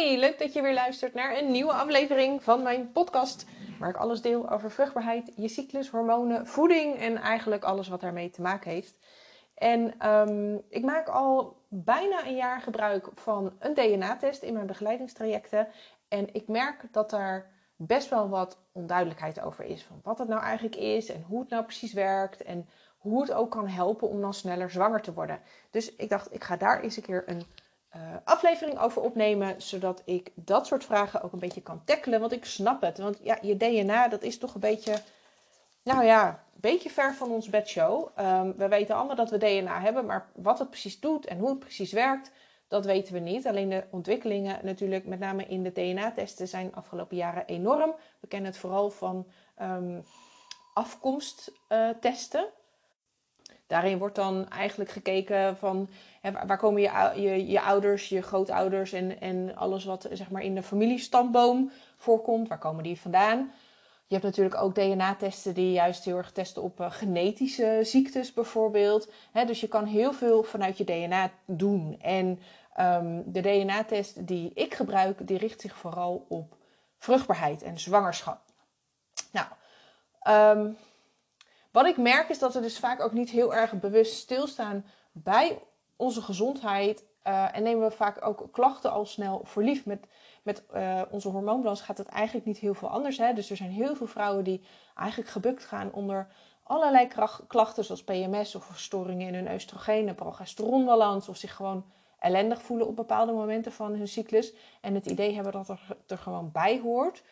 Hey, leuk dat je weer luistert naar een nieuwe aflevering van mijn podcast. Waar ik alles deel over vruchtbaarheid, je cyclus, hormonen, voeding en eigenlijk alles wat daarmee te maken heeft. En ehm, ik maak al bijna een jaar gebruik van een DNA-test in mijn begeleidingstrajecten. En ik merk dat daar best wel wat onduidelijkheid over is. Van wat het nou eigenlijk is en hoe het nou precies werkt. En hoe het ook kan helpen om dan sneller zwanger te worden. Dus ik dacht, ik ga daar eens een keer een uh, aflevering over opnemen, zodat ik dat soort vragen ook een beetje kan tackelen. Want ik snap het. Want ja, je DNA, dat is toch een beetje, nou ja, een beetje ver van ons bedshow. Um, we weten allemaal dat we DNA hebben, maar wat het precies doet en hoe het precies werkt, dat weten we niet. Alleen de ontwikkelingen natuurlijk, met name in de DNA-testen, zijn de afgelopen jaren enorm. We kennen het vooral van um, afkomsttesten. Daarin wordt dan eigenlijk gekeken van hè, waar komen je, je, je ouders, je grootouders en, en alles wat zeg maar, in de familiestamboom voorkomt. Waar komen die vandaan? Je hebt natuurlijk ook DNA-testen die juist heel erg testen op uh, genetische ziektes bijvoorbeeld. dus je kan heel veel vanuit je DNA doen. En um, de DNA-test die ik gebruik, die richt zich vooral op vruchtbaarheid en zwangerschap. Nou, um, wat ik merk is dat we dus vaak ook niet heel erg bewust stilstaan bij onze gezondheid. Uh, en nemen we vaak ook klachten al snel voor lief. Met, met uh, onze hormoonbalans gaat het eigenlijk niet heel veel anders. Hè? Dus er zijn heel veel vrouwen die eigenlijk gebukt gaan onder allerlei klachten. Zoals PMS of verstoringen in hun oestrogeen en progesteronbalans. Of zich gewoon ellendig voelen op bepaalde momenten van hun cyclus. En het idee hebben dat er, er gewoon bij hoort.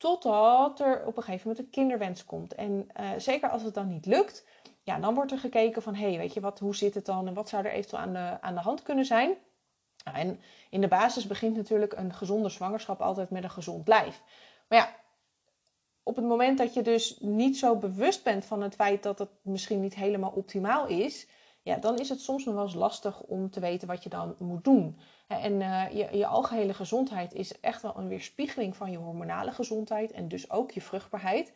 Totdat er op een gegeven moment een kinderwens komt. En uh, zeker als het dan niet lukt, ja, dan wordt er gekeken van, hé, hey, weet je wat, hoe zit het dan en wat zou er eventueel aan de, aan de hand kunnen zijn? Nou, en in de basis begint natuurlijk een gezonde zwangerschap altijd met een gezond lijf. Maar ja, op het moment dat je dus niet zo bewust bent van het feit dat het misschien niet helemaal optimaal is, ja, dan is het soms nog wel eens lastig om te weten wat je dan moet doen. En uh, je, je algehele gezondheid is echt wel een weerspiegeling van je hormonale gezondheid en dus ook je vruchtbaarheid.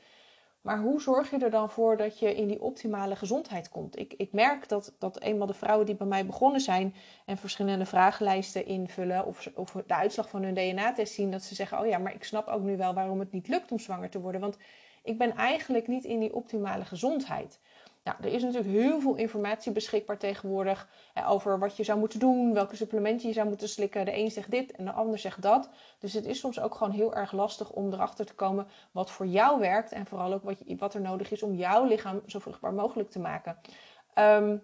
Maar hoe zorg je er dan voor dat je in die optimale gezondheid komt? Ik, ik merk dat, dat eenmaal de vrouwen die bij mij begonnen zijn en verschillende vragenlijsten invullen of, of de uitslag van hun DNA-test zien, dat ze zeggen: Oh ja, maar ik snap ook nu wel waarom het niet lukt om zwanger te worden. Want ik ben eigenlijk niet in die optimale gezondheid. Nou, er is natuurlijk heel veel informatie beschikbaar tegenwoordig over wat je zou moeten doen, welke supplementen je zou moeten slikken. De een zegt dit en de ander zegt dat. Dus het is soms ook gewoon heel erg lastig om erachter te komen wat voor jou werkt en vooral ook wat, je, wat er nodig is om jouw lichaam zo vruchtbaar mogelijk te maken. Um,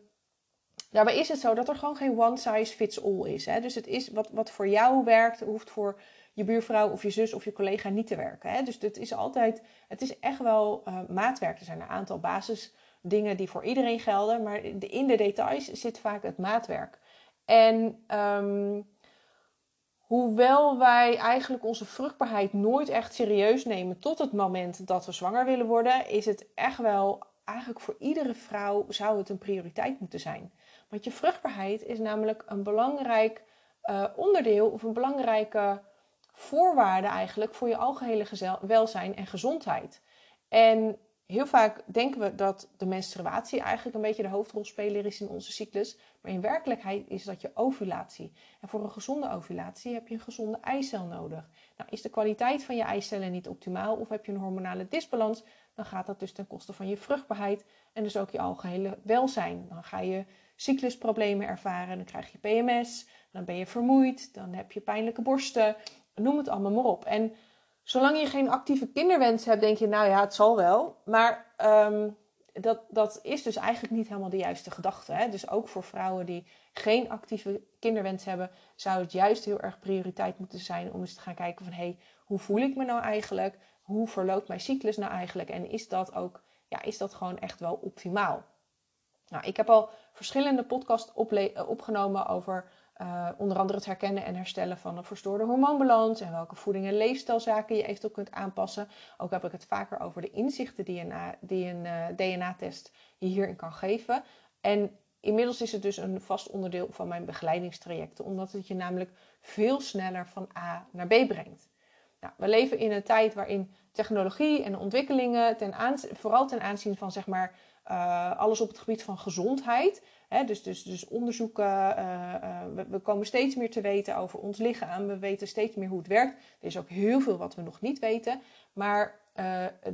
daarbij is het zo dat er gewoon geen one size fits all is. Hè? Dus het is wat, wat voor jou werkt, hoeft voor je buurvrouw of je zus of je collega niet te werken. Hè? Dus het is altijd, het is echt wel uh, maatwerk. Er zijn een aantal basis dingen die voor iedereen gelden, maar in de details zit vaak het maatwerk. En um, hoewel wij eigenlijk onze vruchtbaarheid nooit echt serieus nemen tot het moment dat we zwanger willen worden, is het echt wel eigenlijk voor iedere vrouw zou het een prioriteit moeten zijn. Want je vruchtbaarheid is namelijk een belangrijk uh, onderdeel of een belangrijke voorwaarde eigenlijk voor je algehele welzijn en gezondheid. En heel vaak denken we dat de menstruatie eigenlijk een beetje de hoofdrolspeler is in onze cyclus. Maar in werkelijkheid is dat je ovulatie. En voor een gezonde ovulatie heb je een gezonde eicel nodig. Nou, is de kwaliteit van je eicellen niet optimaal of heb je een hormonale disbalans, dan gaat dat dus ten koste van je vruchtbaarheid en dus ook je algehele welzijn. Dan ga je cyclusproblemen ervaren, dan krijg je PMS, dan ben je vermoeid, dan heb je pijnlijke borsten, noem het allemaal maar op. En zolang je geen actieve kinderwens hebt, denk je, nou ja, het zal wel. Maar um, dat, dat is dus eigenlijk niet helemaal de juiste gedachte. Hè? Dus ook voor vrouwen die geen actieve kinderwens hebben, zou het juist heel erg prioriteit moeten zijn om eens te gaan kijken van, hé, hey, hoe voel ik me nou eigenlijk? Hoe verloopt mijn cyclus nou eigenlijk? En is dat ook, ja, is dat gewoon echt wel optimaal? Nou, ik heb al verschillende podcasts opgenomen over uh, onder andere het herkennen en herstellen van een verstoorde hormoonbalans en welke voeding en leefstijlzaken je eventueel kunt aanpassen. Ook heb ik het vaker over de inzichten die een, die een uh, DNA-test je hierin kan geven. En inmiddels is het dus een vast onderdeel van mijn begeleidingstrajecten, omdat het je namelijk veel sneller van A naar B brengt. Nou, we leven in een tijd waarin technologie en ontwikkelingen, ten vooral ten aanzien van zeg maar, alles op het gebied van gezondheid. Hè, dus, dus, dus onderzoeken, we, we, komen steeds meer te weten over ons lichaam. We weten steeds meer hoe het werkt. Er is ook heel veel wat we nog niet weten. Maar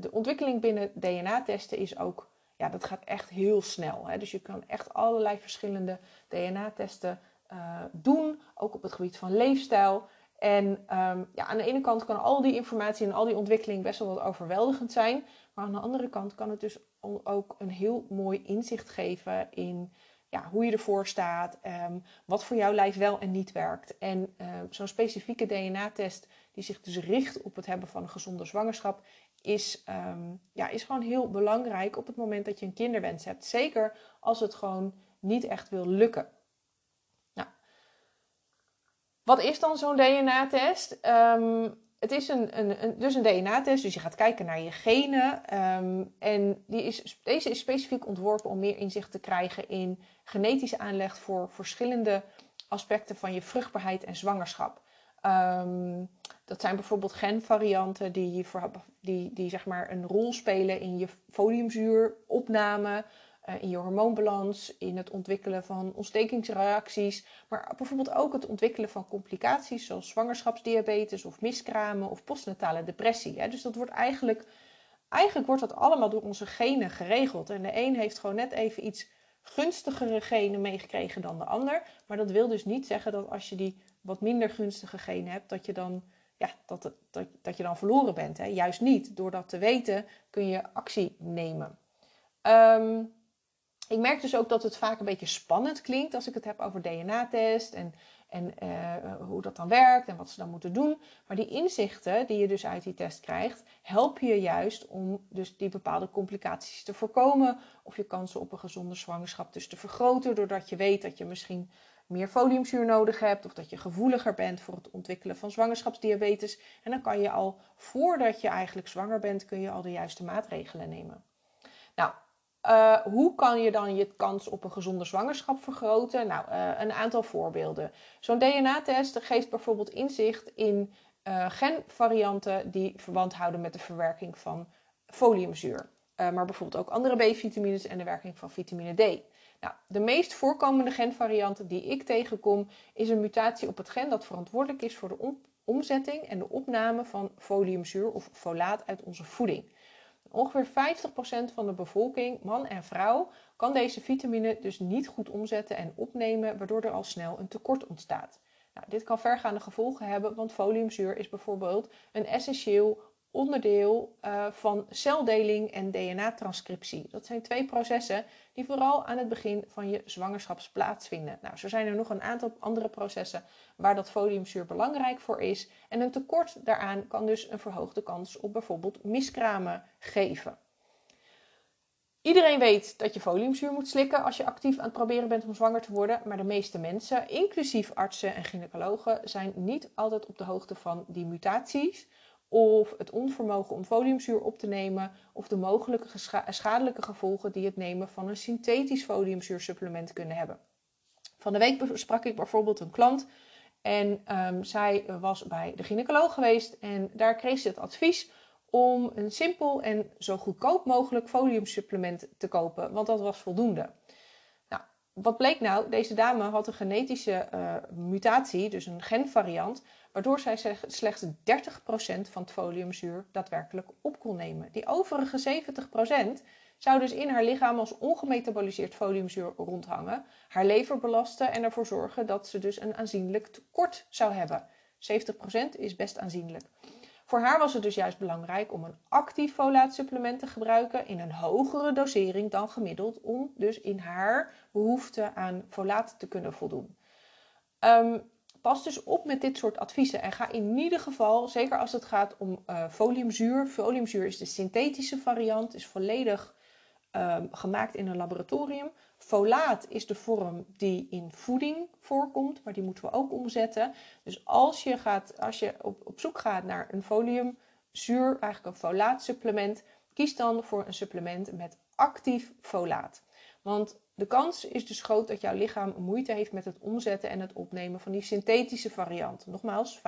de ontwikkeling binnen DNA-testen is ook, ja, dat gaat echt heel snel. Hè? Dus je kan echt allerlei verschillende DNA-testen doen, ook op het gebied van leefstijl. En um, ja, aan de ene kant kan al die informatie en al die ontwikkeling best wel wat overweldigend zijn. Maar aan de andere kant kan het dus ook een heel mooi inzicht geven in ja, hoe je ervoor staat, um, wat voor jouw lijf wel en niet werkt. En um, zo'n specifieke DNA-test die zich dus richt op het hebben van een gezonde zwangerschap, is, ja, is gewoon heel belangrijk op het moment dat je een kinderwens hebt. Zeker als het gewoon niet echt wil lukken. Wat is dan zo'n DNA-test? Ehm, het is een, een, een, dus een DNA-test, dus je gaat kijken naar je genen. Ehm, en die is, deze is specifiek ontworpen om meer inzicht te krijgen in genetische aanleg voor verschillende aspecten van je vruchtbaarheid en zwangerschap. Ehm, dat zijn bijvoorbeeld genvarianten die, die, die zeg maar een rol spelen in je foliumzuuropname, in je hormoonbalans, in het ontwikkelen van ontstekingsreacties, maar bijvoorbeeld ook het ontwikkelen van complicaties zoals zwangerschapsdiabetes of miskramen of postnatale depressie. Dus dat wordt eigenlijk, eigenlijk wordt dat allemaal door onze genen geregeld. En de een heeft gewoon net even iets gunstigere genen meegekregen dan de ander. Maar dat wil dus niet zeggen dat als je die wat minder gunstige genen hebt, dat je dan, ja, dat, dat, dat je dan verloren bent. Juist niet. Door dat te weten kun je actie nemen. Um, ik merk dus ook dat het vaak een beetje spannend klinkt als ik het heb over DNA-test en, en uh, hoe dat dan werkt en wat ze dan moeten doen. Maar die inzichten die je dus uit die test krijgt, helpen je juist om dus die bepaalde complicaties te voorkomen of je kansen op een gezonde zwangerschap dus te vergroten, doordat je weet dat je misschien meer foliumzuur nodig hebt of dat je gevoeliger bent voor het ontwikkelen van zwangerschapsdiabetes. En dan kan je al voordat je eigenlijk zwanger bent, kun je al de juiste maatregelen nemen. Nou, uh, hoe kan je dan je kans op een gezonde zwangerschap vergroten? Nou, uh, een aantal voorbeelden. Zo'n DNA-test geeft bijvoorbeeld inzicht in uh, genvarianten die verband houden met de verwerking van foliumzuur. maar bijvoorbeeld ook andere B-vitamines en de werking van vitamine D. Nou, de meest voorkomende genvariant die ik tegenkom is een mutatie op het gen dat verantwoordelijk is voor de omzetting en de opname van foliumzuur of folaat uit onze voeding. Ongeveer 50% van de bevolking, man en vrouw, kan deze vitamine dus niet goed omzetten en opnemen, waardoor er al snel een tekort ontstaat. Nou, dit kan vergaande gevolgen hebben, want foliumzuur is bijvoorbeeld een essentieel onderdeel uh, van celdeling en DNA-transcriptie. Dat zijn twee processen die vooral aan het begin van je zwangerschaps plaatsvinden. Nou, zo zijn er nog een aantal andere processen waar dat foliumzuur belangrijk voor is. En een tekort daaraan kan dus een verhoogde kans op bijvoorbeeld miskramen geven. Iedereen weet dat je foliumzuur moet slikken als je actief aan het proberen bent om zwanger te worden, maar de meeste mensen, inclusief artsen en gynaecologen, zijn niet altijd op de hoogte van die mutaties of het onvermogen om foliumzuur op te nemen of de mogelijke schadelijke gevolgen die het nemen van een synthetisch foliumzuursupplement kunnen hebben. Van de week sprak ik bijvoorbeeld een klant en um, zij was bij de gynaecoloog geweest en daar kreeg ze het advies om een simpel en zo goedkoop mogelijk foliumsupplement te kopen, want dat was voldoende. Wat bleek nou? Deze dame had een genetische uh, mutatie, dus een genvariant, waardoor zij slechts 30% van het foliumzuur daadwerkelijk op kon nemen. Die overige 70% zou dus in haar lichaam als ongemetaboliseerd foliumzuur rondhangen, haar lever belasten en ervoor zorgen dat ze dus een aanzienlijk tekort zou hebben. 70% is best aanzienlijk. Voor haar was het dus juist belangrijk om een actief folaatsupplement te gebruiken in een hogere dosering dan gemiddeld, om dus in haar behoefte aan folaat te kunnen voldoen. Um, pas dus op met dit soort adviezen en ga in ieder geval, zeker als het gaat om uh, foliumzuur. Foliumzuur is de synthetische variant, is volledig um, gemaakt in een laboratorium. Folaat is de vorm die in voeding voorkomt, maar die moeten we ook omzetten. Dus als je, gaat, als je op, op zoek gaat naar een foliumzuur, eigenlijk een folaatsupplement, kies dan voor een supplement met actief folaat. Want de kans is dus groot dat jouw lichaam moeite heeft met het omzetten en het opnemen van die synthetische variant. Nogmaals, 50%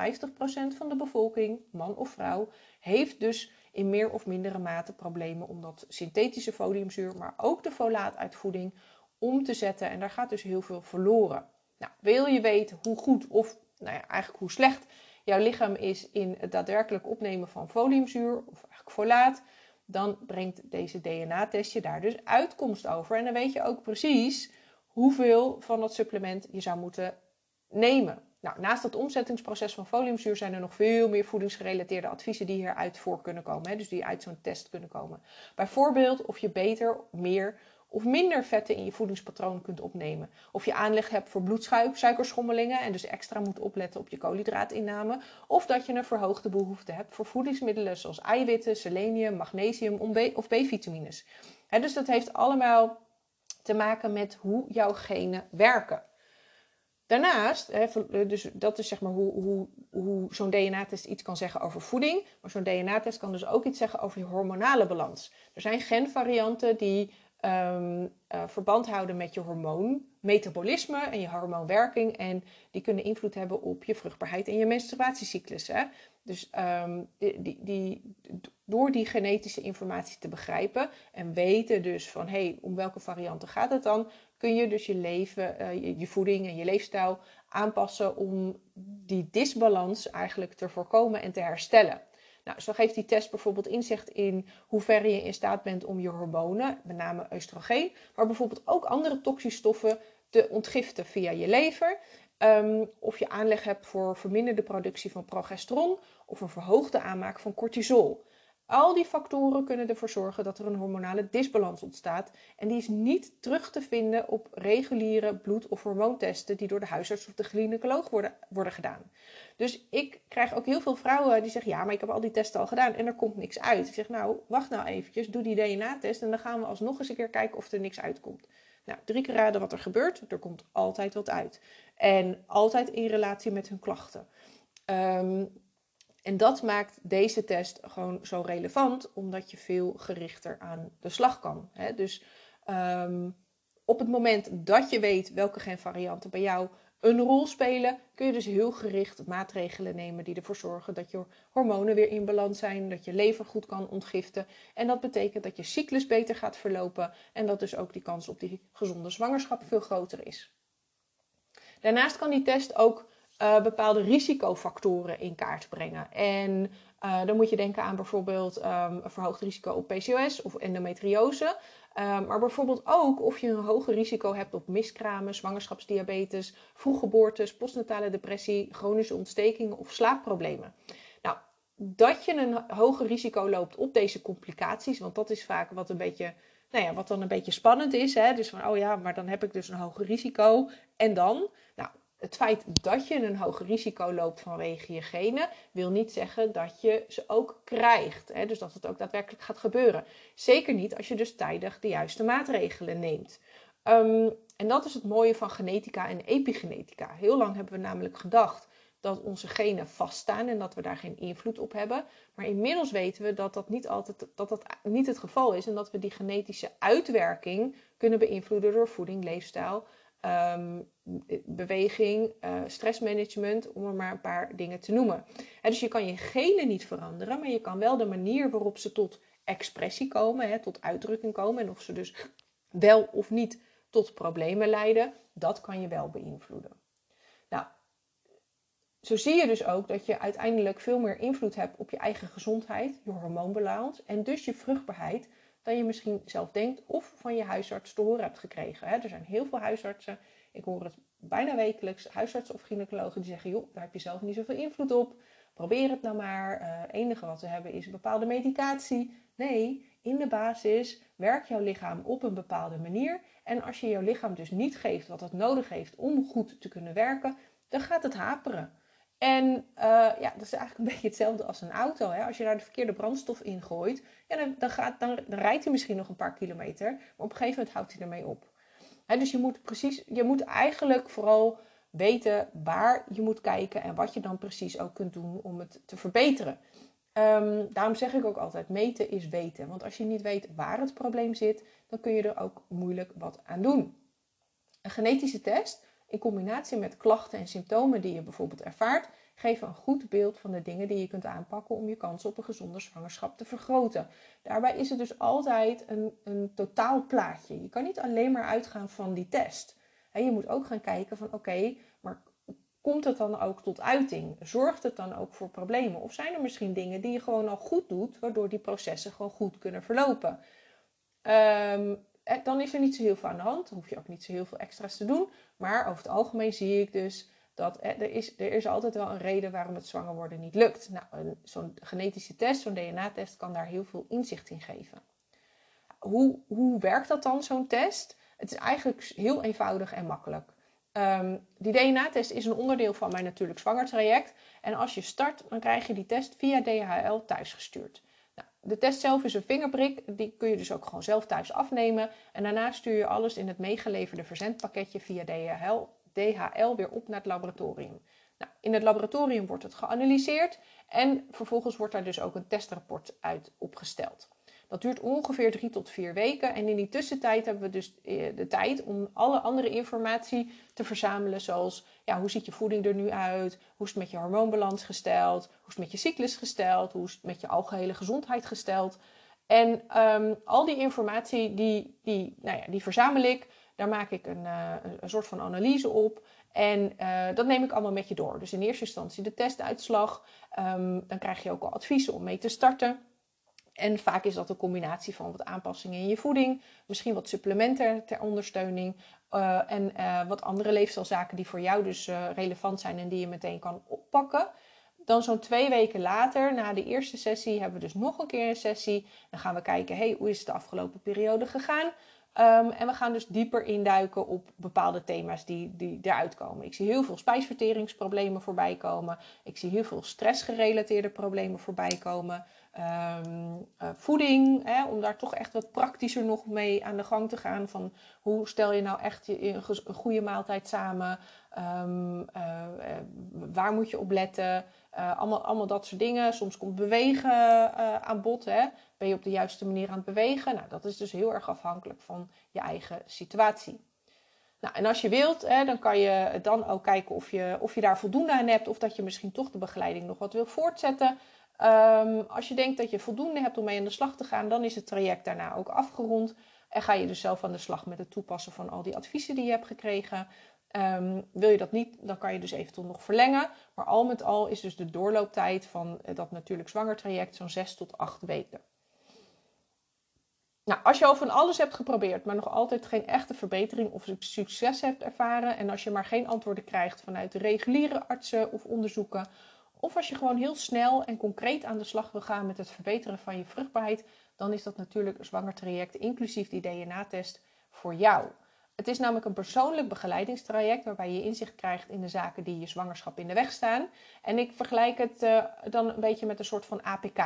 van de bevolking, man of vrouw, heeft dus in meer of mindere mate problemen om dat synthetische foliumzuur, maar ook de folaat uit voeding om te zetten. En daar gaat dus heel veel verloren. Nou, wil je weten hoe goed of nou ja, eigenlijk hoe slecht jouw lichaam is in het daadwerkelijk opnemen van foliumzuur of eigenlijk folaat, dan brengt deze DNA-test je daar dus uitkomst over. En dan weet je ook precies hoeveel van dat supplement je zou moeten nemen. Nou, naast het omzettingsproces van foliumzuur zijn er nog veel meer voedingsgerelateerde adviezen die hieruit voor kunnen komen. Hè, dus die uit zo'n test kunnen komen. Bijvoorbeeld of je beter, meer of minder vetten in je voedingspatroon kunt opnemen. Of je aanleg hebt voor bloedsuikerschommelingen en dus extra moet opletten op je koolhydraatinname. Of dat je een verhoogde behoefte hebt voor voedingsmiddelen zoals eiwitten, selenium, magnesium of B-vitamines. Dus dat heeft allemaal te maken met hoe jouw genen werken. Daarnaast, dus dat is zeg maar hoe, hoe, hoe zo'n DNA-test iets kan zeggen over voeding. Maar zo'n DNA-test kan dus ook iets zeggen over je hormonale balans. Er zijn genvarianten die um, verband houden met je hormoonmetabolisme en je hormoonwerking. En die kunnen invloed hebben op je vruchtbaarheid en je menstruatiecyclus. Hè? Dus um, die, die, door die genetische informatie te begrijpen en weten dus van hé, hey, om welke varianten gaat het dan, kun je dus je leven, uh, je, voeding en je leefstijl aanpassen om die disbalans eigenlijk te voorkomen en te herstellen. Nou, zo geeft die test bijvoorbeeld inzicht in hoeverre je in staat bent om je hormonen, met name oestrogeen, maar bijvoorbeeld ook andere toxische stoffen te ontgiften via je lever. Um, of je aanleg hebt voor verminderde productie van progesteron of een verhoogde aanmaak van cortisol. Al die factoren kunnen ervoor zorgen dat er een hormonale disbalans ontstaat. En die is niet terug te vinden op reguliere bloed- of hormoontesten die door de huisarts of de gynaecoloog worden, worden gedaan. Dus ik krijg ook heel veel vrouwen die zeggen: Ja, maar ik heb al die testen al gedaan en er komt niks uit. Ik zeg: Nou, wacht nou eventjes, doe die DNA-test en dan gaan we alsnog eens een keer kijken of er niks uitkomt. Nou, drie keer raden wat er gebeurt. Er komt altijd wat uit. En altijd in relatie met hun klachten. Um, en dat maakt deze test gewoon zo relevant, omdat je veel gerichter aan de slag kan. Hè? Dus um, op het moment dat je weet welke genvarianten bij jou een rol spelen, kun je dus heel gericht maatregelen nemen die ervoor zorgen dat je hormonen weer in balans zijn, dat je lever goed kan ontgiften. En dat betekent dat je cyclus beter gaat verlopen en dat dus ook die kans op die gezonde zwangerschap veel groter is. Daarnaast kan die test ook uh, bepaalde risicofactoren in kaart brengen. En uh, dan moet je denken aan bijvoorbeeld um, een verhoogd risico op PCOS of endometriose. Um, maar bijvoorbeeld ook of je een hoger risico hebt op miskramen, zwangerschapsdiabetes, vroeggeboortes, postnatale depressie, chronische ontstekingen of slaapproblemen. Nou, dat je een hoger risico loopt op deze complicaties, want dat is vaak wat een beetje nou ja, wat dan een beetje spannend is. Hè? Dus van, oh ja, maar dan heb ik dus een hoger risico. En dan? Nou, het feit dat je een hoger risico loopt vanwege je genen, wil niet zeggen dat je ze ook krijgt. Hè? Dus dat het ook daadwerkelijk gaat gebeuren. Zeker niet als je dus tijdig de juiste maatregelen neemt. Um, en dat is het mooie van genetica en epigenetica. Heel lang hebben we namelijk gedacht dat onze genen vaststaan en dat we daar geen invloed op hebben. Maar inmiddels weten we dat dat niet altijd dat dat niet het geval is en dat we die genetische uitwerking kunnen beïnvloeden door voeding, leefstijl um, beweging, uh, stressmanagement, om er maar een paar dingen te noemen. dus je kan je genen niet veranderen, maar je kan wel de manier waarop ze tot expressie komen, tot uitdrukking komen en of ze dus wel of niet tot problemen leiden, dat kan je wel beïnvloeden. Nou, zo zie je dus ook dat je uiteindelijk veel meer invloed hebt op je eigen gezondheid, je hormoonbalans en dus je vruchtbaarheid dan je misschien zelf denkt of van je huisarts te horen hebt gekregen. Er zijn heel veel huisartsen, ik hoor het bijna wekelijks, huisartsen of gynaecologen die zeggen, joh, daar heb je zelf niet zoveel invloed op. Probeer het nou maar. Het uh, enige wat we hebben is een bepaalde medicatie. Nee, in de basis werkt jouw lichaam op een bepaalde manier. En als je jouw lichaam dus niet geeft wat het nodig heeft om goed te kunnen werken, dan gaat het haperen. En uh, ja, dat is eigenlijk een beetje hetzelfde als een auto. Hè? Als je daar de verkeerde brandstof in gooit, ja, dan, dan, gaat, dan, rijdt hij misschien nog een paar kilometer, maar op een gegeven moment houdt hij ermee op. Dus je moet, precies, je moet eigenlijk vooral weten waar je moet kijken en wat je dan precies ook kunt doen om het te verbeteren. Ehm, daarom zeg ik ook altijd: meten is weten. Want als je niet weet waar het probleem zit, dan kun je er ook moeilijk wat aan doen. Een genetische test in combinatie met klachten en symptomen die je bijvoorbeeld ervaart, geven een goed beeld van de dingen die je kunt aanpakken om je kans op een gezonde zwangerschap te vergroten. Daarbij is het dus altijd een, een totaal plaatje. Je kan niet alleen maar uitgaan van die test. je moet ook gaan kijken van oké, maar komt het dan ook tot uiting? Zorgt het dan ook voor problemen? Of zijn er misschien dingen die je gewoon al goed doet, waardoor die processen gewoon goed kunnen verlopen? Um, dan is er niet zo heel veel aan de hand. Dan hoef je ook niet zo heel veel extra's te doen. Maar over het algemeen zie ik dus dat er is, er is altijd wel een reden waarom het zwanger worden niet lukt. Nou, zo'n genetische test, zo'n DNA-test, kan daar heel veel inzicht in geven. Hoe, hoe werkt dat dan, zo'n test? Het is eigenlijk heel eenvoudig en makkelijk. Ehm, die DNA-test is een onderdeel van mijn natuurlijk zwangertraject. En als je start, dan krijg je die test via DHL thuisgestuurd. De test zelf is een vingerprik. Die kun je dus ook gewoon zelf thuis afnemen. En daarna stuur je alles in het meegeleverde verzendpakketje via DHL, DHL weer op naar het laboratorium. Nou, in het laboratorium wordt het geanalyseerd en vervolgens wordt daar dus ook een testrapport uit opgesteld. Dat duurt ongeveer drie tot vier weken. En in die tussentijd hebben we dus eh, de tijd om alle andere informatie te verzamelen. Zoals ja, hoe ziet je voeding er nu uit? Hoe is het met je hormoonbalans gesteld? Hoe is het met je cyclus gesteld? Hoe is het met je algehele gezondheid gesteld? En um, al die informatie, die, die, nou ja, die verzamel ik. Daar maak ik een, uh, een soort van analyse op. En uh, dat neem ik allemaal met je door. Dus in eerste instantie de testuitslag. Um, dan krijg je ook al adviezen om mee te starten. En vaak is dat een combinatie van wat aanpassingen in je voeding, misschien wat supplementen ter ondersteuning uh, en uh, wat andere leefstijlzaken die voor jou dus uh, relevant zijn en die je meteen kan oppakken. Dan zo'n twee weken later, na de eerste sessie, hebben we dus nog een keer een sessie. Dan gaan we kijken, hey, hoe is het de afgelopen periode gegaan? Um, en we gaan dus dieper induiken op bepaalde thema's die, die eruit komen. Ik zie heel veel spijsverteringsproblemen voorbij komen. Ik zie heel veel stressgerelateerde problemen voorbij komen. Um, voeding, hè, om daar toch echt wat praktischer nog mee aan de gang te gaan. Van hoe stel je nou echt je, een goede maaltijd samen? Um, uh, waar moet je op letten? Uh, allemaal, allemaal dat soort dingen. Soms komt bewegen aan bod. Hè? Ben je op de juiste manier aan het bewegen? Nou, dat is dus heel erg afhankelijk van je eigen situatie. Nou, en als je wilt, hè, dan kan je dan ook kijken of je, of je daar voldoende aan hebt. Of dat je misschien toch de begeleiding nog wat wil voortzetten. Um, als je denkt dat je voldoende hebt om mee aan de slag te gaan, dan is het traject daarna ook afgerond. En ga je dus zelf aan de slag met het toepassen van al die adviezen die je hebt gekregen. Um, wil je dat niet, dan kan je dus eventueel nog verlengen. Maar al met al is dus de doorlooptijd van dat natuurlijk zwanger traject zo'n 6 tot 8 weken. Nou, als je al van alles hebt geprobeerd, maar nog altijd geen echte verbetering of succes hebt ervaren. En als je maar geen antwoorden krijgt vanuit de reguliere artsen of onderzoeken of als je gewoon heel snel en concreet aan de slag wil gaan met het verbeteren van je vruchtbaarheid, dan is dat natuurlijk een zwanger traject, inclusief die DNA-test, voor jou. Het is namelijk een persoonlijk begeleidingstraject waarbij je inzicht krijgt in de zaken die je zwangerschap in de weg staan. En ik vergelijk het uh, dan een beetje met een soort van APK.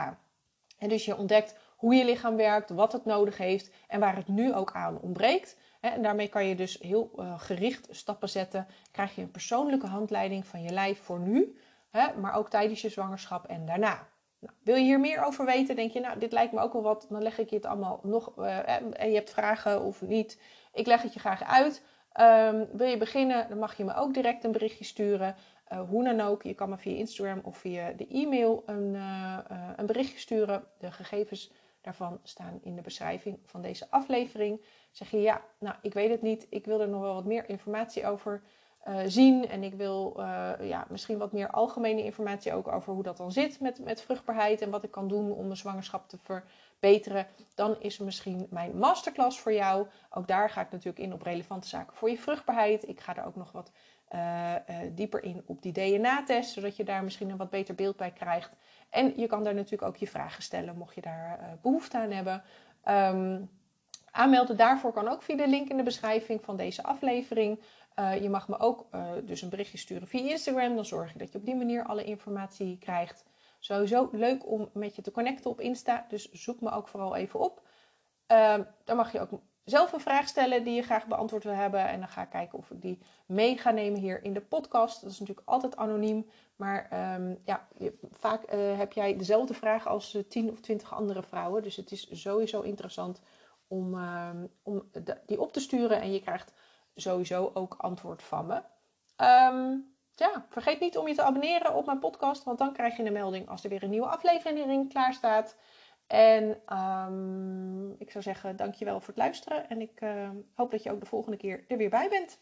En dus je ontdekt hoe je lichaam werkt, wat het nodig heeft en waar het nu ook aan ontbreekt. En daarmee kan je dus heel uh, gericht stappen zetten. Krijg je een persoonlijke handleiding van je lijf voor nu hè, maar ook tijdens je zwangerschap en daarna. Nou, wil je hier meer over weten? Denk je, nou, dit lijkt me ook wel wat. Dan leg ik je het allemaal nog. Uh, en je hebt vragen of niet. Ik leg het je graag uit. Um, wil je beginnen? Dan mag je me ook direct een berichtje sturen. Uh, hoe dan ook. Je kan me via Instagram of via de e-mail een, uh, een berichtje sturen. De gegevens daarvan staan in de beschrijving van deze aflevering. Zeg je ja, nou, ik weet het niet. Ik wil er nog wel wat meer informatie over uh, zien. En ik wil uh, ja, misschien wat meer algemene informatie ook over hoe dat dan zit met, met vruchtbaarheid en wat ik kan doen om mijn zwangerschap te verbeteren. Dan is misschien mijn masterclass voor jou. Ook daar ga ik natuurlijk in op relevante zaken voor je vruchtbaarheid. Ik ga er ook nog wat uh, dieper in op die DNA-test, zodat je daar misschien een wat beter beeld bij krijgt. En je kan daar natuurlijk ook je vragen stellen, mocht je daar behoefte aan hebben. Um, aanmelden daarvoor kan ook via de link in de beschrijving van deze aflevering. Uh, je mag me ook uh, dus een berichtje sturen via Instagram. Dan zorg ik dat je op die manier alle informatie krijgt. Sowieso leuk om met je te connecten op Insta. Dus zoek me ook vooral even op. Uh, dan mag je ook zelf een vraag stellen die je graag beantwoord wil hebben. En dan ga ik kijken of ik die mee ga nemen hier in de podcast. Dat is natuurlijk altijd anoniem. Maar ehm, ja, vaak uh, heb jij dezelfde vraag als tien of twintig andere vrouwen. Dus het is sowieso interessant om, um, om die op te sturen. En je krijgt sowieso ook antwoord van me. Um, ja, vergeet niet om je te abonneren op mijn podcast. Want dan krijg je een melding als er weer een nieuwe aflevering klaar staat. En um, ik zou zeggen, dankjewel voor het luisteren. En ik uh, hoop dat je ook de volgende keer er weer bij bent.